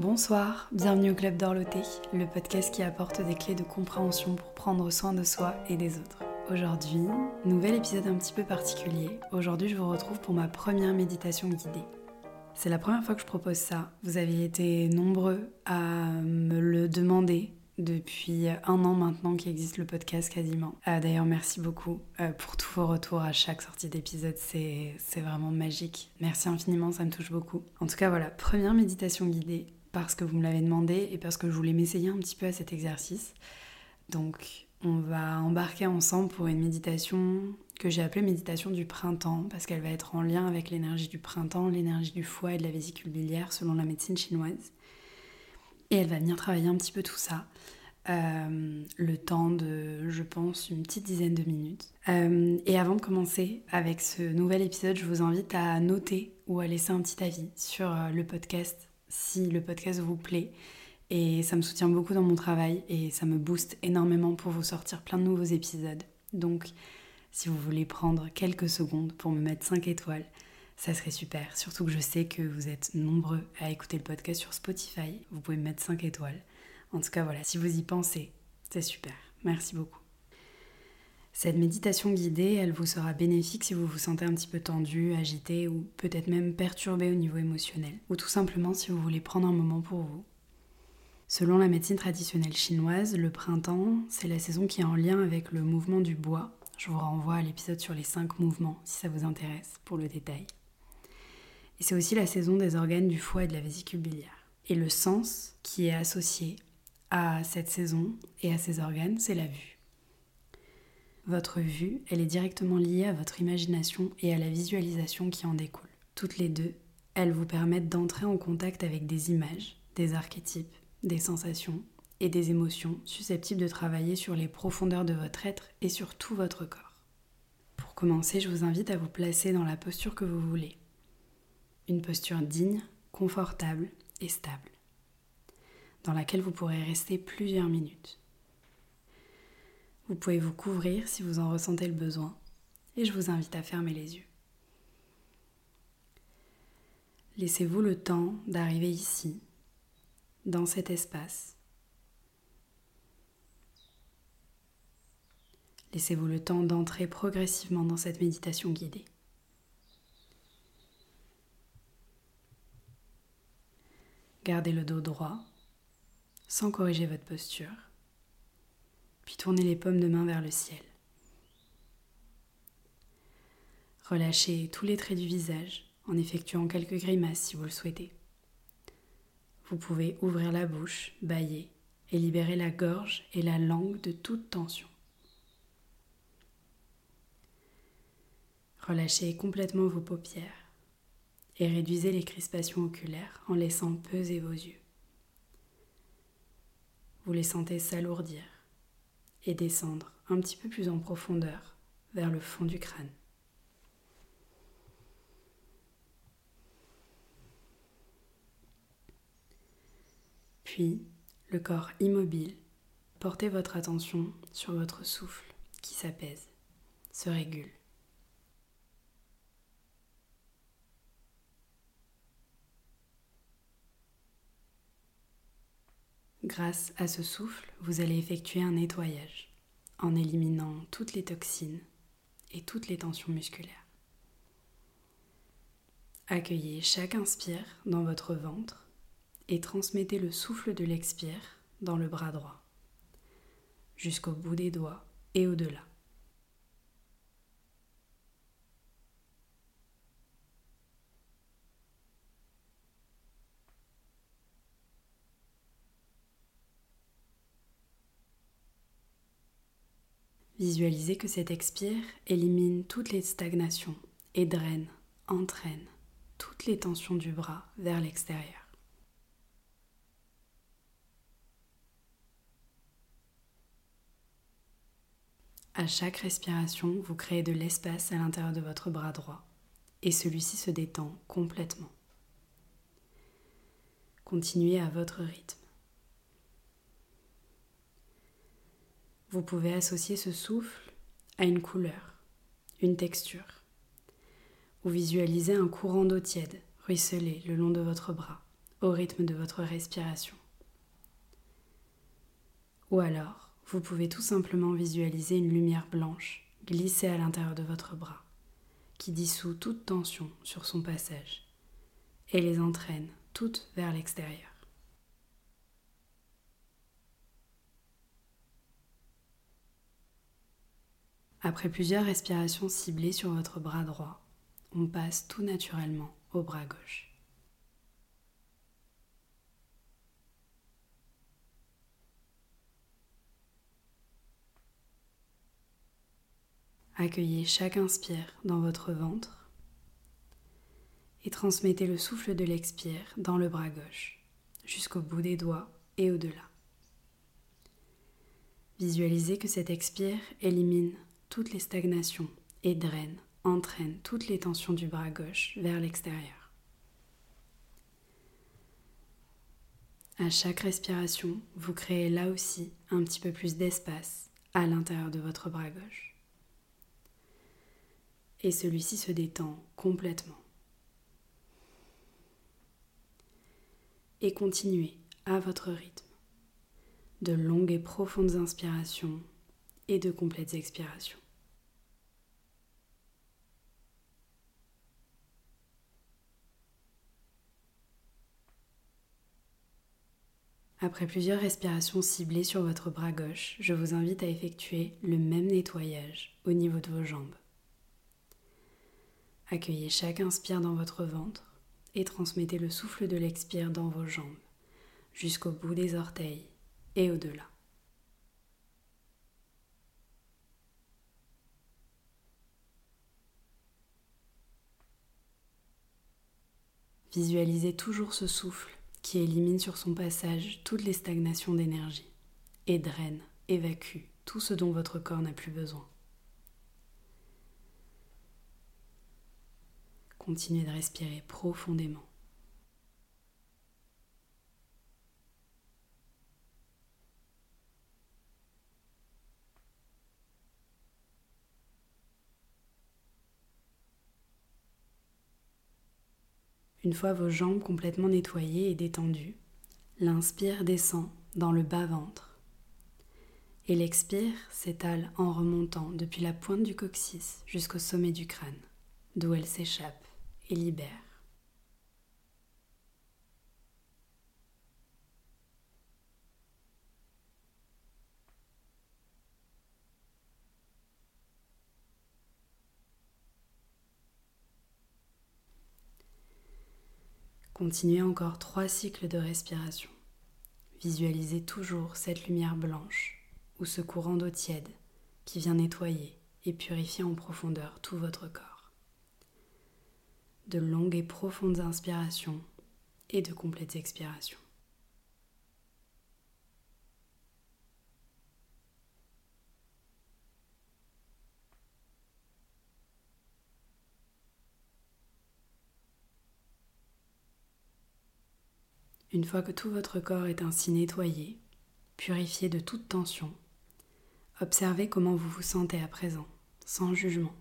Bonsoir, bienvenue au Club d'Orloté, le podcast qui apporte des clés de compréhension pour prendre soin de soi et des autres. Aujourd'hui, nouvel épisode un petit peu particulier. Aujourd'hui, je vous retrouve pour ma première méditation guidée. C'est la première fois que je propose ça. Vous avez été nombreux à me le demander depuis un an maintenant qu'existe le podcast quasiment. Euh, d'ailleurs, merci beaucoup euh, pour tous vos retours à chaque sortie d'épisode, c'est vraiment magique. Merci infiniment, ça me touche beaucoup. En tout cas, voilà, première méditation guidée parce que vous me l'avez demandé et parce que je voulais m'essayer un petit peu à cet exercice. Donc, on va embarquer ensemble pour une méditation que j'ai appelée méditation du printemps parce qu'elle va être en lien avec l'énergie du printemps, l'énergie du foie et de la vésicule biliaire selon la médecine chinoise. Et elle va venir travailler un petit peu tout ça. Euh, le temps de, je pense, une petite dizaine de minutes. Euh, et avant de commencer avec ce nouvel épisode, je vous invite à noter ou à laisser un petit avis sur euh, le podcast si le podcast vous plaît. Et ça me soutient beaucoup dans mon travail et ça me booste énormément pour vous sortir plein de nouveaux épisodes. Donc, si vous voulez prendre quelques secondes pour me mettre 5 étoiles, ça serait super. Surtout que je sais que vous êtes nombreux à écouter le podcast sur Spotify. Vous pouvez me mettre 5 étoiles. En tout cas, voilà, si vous y pensez, c'est super. Merci beaucoup. Cette méditation guidée, elle vous sera bénéfique si vous vous sentez un petit peu tendu, agité ou peut-être même perturbé au niveau émotionnel, ou tout simplement si vous voulez prendre un moment pour vous. Selon la médecine traditionnelle chinoise, le printemps, c'est la saison qui est en lien avec le mouvement du bois. Je vous renvoie à l'épisode sur les cinq mouvements si ça vous intéresse pour le détail. Et c'est aussi la saison des organes du foie et de la vésicule biliaire. Et le sens qui est associé à cette saison et à ces organes, c'est la vue. Votre vue, elle est directement liée à votre imagination et à la visualisation qui en découle. Toutes les deux, elles vous permettent d'entrer en contact avec des images, des archétypes, des sensations et des émotions susceptibles de travailler sur les profondeurs de votre être et sur tout votre corps. Pour commencer, je vous invite à vous placer dans la posture que vous voulez. Une posture digne, confortable et stable, dans laquelle vous pourrez rester plusieurs minutes. Vous pouvez vous couvrir si vous en ressentez le besoin et je vous invite à fermer les yeux. Laissez-vous le temps d'arriver ici, dans cet espace. Laissez-vous le temps d'entrer progressivement dans cette méditation guidée. Gardez le dos droit sans corriger votre posture tournez les paumes de main vers le ciel. Relâchez tous les traits du visage en effectuant quelques grimaces si vous le souhaitez. Vous pouvez ouvrir la bouche, bailler et libérer la gorge et la langue de toute tension. Relâchez complètement vos paupières et réduisez les crispations oculaires en laissant peser vos yeux. Vous les sentez s'alourdir et descendre un petit peu plus en profondeur vers le fond du crâne. Puis, le corps immobile, portez votre attention sur votre souffle qui s'apaise, se régule. Grâce à ce souffle, vous allez effectuer un nettoyage en éliminant toutes les toxines et toutes les tensions musculaires. Accueillez chaque inspire dans votre ventre et transmettez le souffle de l'expire dans le bras droit, jusqu'au bout des doigts et au-delà. Visualisez que cet expire élimine toutes les stagnations et draine, entraîne toutes les tensions du bras vers l'extérieur. À chaque respiration, vous créez de l'espace à l'intérieur de votre bras droit et celui-ci se détend complètement. Continuez à votre rythme. Vous pouvez associer ce souffle à une couleur, une texture, ou visualiser un courant d'eau tiède ruisseler le long de votre bras au rythme de votre respiration. Ou alors, vous pouvez tout simplement visualiser une lumière blanche glisser à l'intérieur de votre bras, qui dissout toute tension sur son passage et les entraîne toutes vers l'extérieur. Après plusieurs respirations ciblées sur votre bras droit, on passe tout naturellement au bras gauche. Accueillez chaque inspire dans votre ventre et transmettez le souffle de l'expire dans le bras gauche jusqu'au bout des doigts et au-delà. Visualisez que cet expire élimine toutes les stagnations et draine, entraîne toutes les tensions du bras gauche vers l'extérieur. À chaque respiration, vous créez là aussi un petit peu plus d'espace à l'intérieur de votre bras gauche et celui-ci se détend complètement. Et continuez à votre rythme de longues et profondes inspirations et de complètes expirations. Après plusieurs respirations ciblées sur votre bras gauche, je vous invite à effectuer le même nettoyage au niveau de vos jambes. Accueillez chaque inspire dans votre ventre et transmettez le souffle de l'expire dans vos jambes, jusqu'au bout des orteils et au-delà. Visualisez toujours ce souffle qui élimine sur son passage toutes les stagnations d'énergie et draine, évacue tout ce dont votre corps n'a plus besoin. Continuez de respirer profondément. Une fois vos jambes complètement nettoyées et détendues, l'inspire descend dans le bas-ventre et l'expire s'étale en remontant depuis la pointe du coccyx jusqu'au sommet du crâne, d'où elle s'échappe et libère. Continuez encore trois cycles de respiration. Visualisez toujours cette lumière blanche ou ce courant d'eau tiède qui vient nettoyer et purifier en profondeur tout votre corps de longues et profondes inspirations et de complètes expirations. Une fois que tout votre corps est ainsi nettoyé, purifié de toute tension, observez comment vous vous sentez à présent, sans jugement.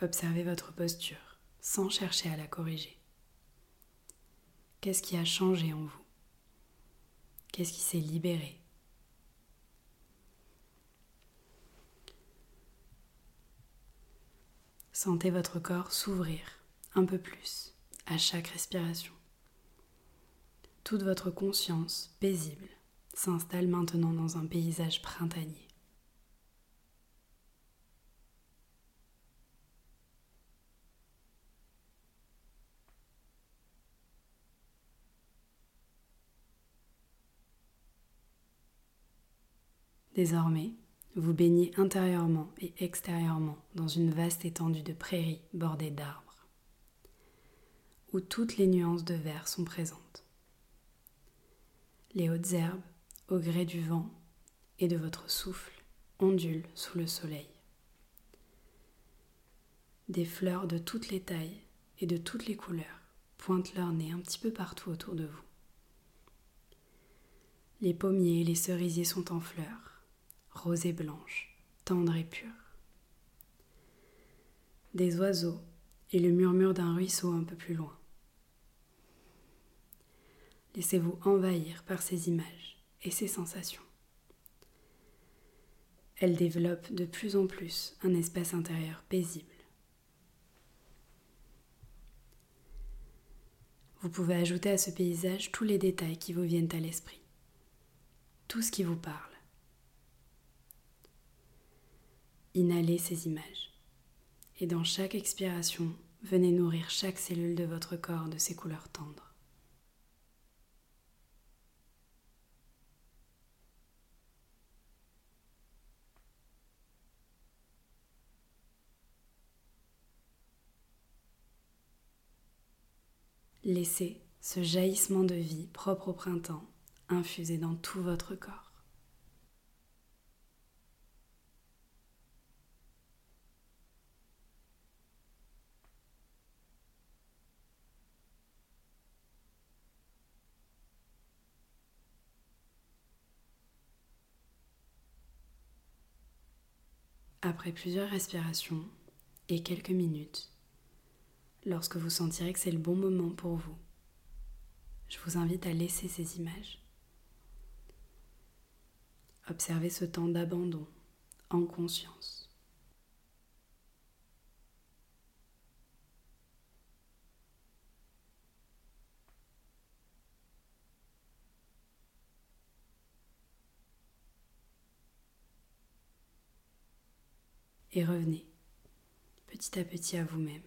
Observez votre posture sans chercher à la corriger. Qu'est-ce qui a changé en vous? Qu'est-ce qui s'est libéré? Sentez votre corps s'ouvrir un peu plus à chaque respiration. Toute votre conscience paisible s'installe maintenant dans un paysage printanier. Désormais, vous baignez intérieurement et extérieurement dans une vaste étendue de prairies bordées d'arbres, où toutes les nuances de vert sont présentes. Les hautes herbes, au gré du vent et de votre souffle, ondulent sous le soleil. Des fleurs de toutes les tailles et de toutes les couleurs pointent leur nez un petit peu partout autour de vous. Les pommiers et les cerisiers sont en fleurs rose et blanche, tendre et pure. Des oiseaux et le murmure d'un ruisseau un peu plus loin. Laissez-vous envahir par ces images et ces sensations. Elles développent de plus en plus un espace intérieur paisible. Vous pouvez ajouter à ce paysage tous les détails qui vous viennent à l'esprit, tout ce qui vous parle. Inhalez ces images et dans chaque expiration, venez nourrir chaque cellule de votre corps de ces couleurs tendres. Laissez ce jaillissement de vie propre au printemps infuser dans tout votre corps. Après plusieurs respirations et quelques minutes, lorsque vous sentirez que c'est le bon moment pour vous, je vous invite à laisser ces images. Observez ce temps d'abandon en conscience. Et revenez petit à petit à vous-même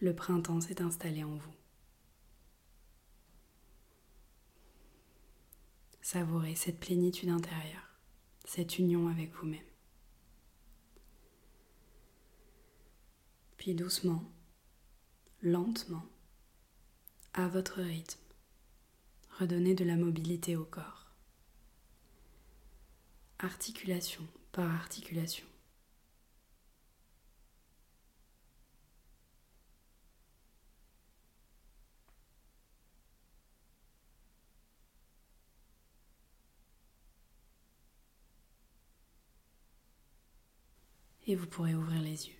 le printemps s'est installé en vous. Savourez cette plénitude intérieure, cette union avec vous-même. Puis doucement, lentement, à votre rythme, redonnez de la mobilité au corps. Articulation par articulation. Et vous pourrez ouvrir les yeux.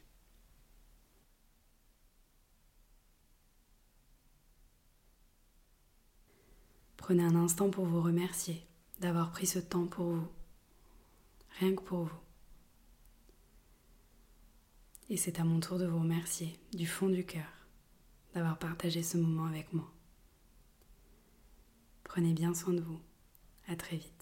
Prenez un instant pour vous remercier d'avoir pris ce temps pour vous, rien que pour vous. Et c'est à mon tour de vous remercier du fond du cœur d'avoir partagé ce moment avec moi. Prenez bien soin de vous. À très vite.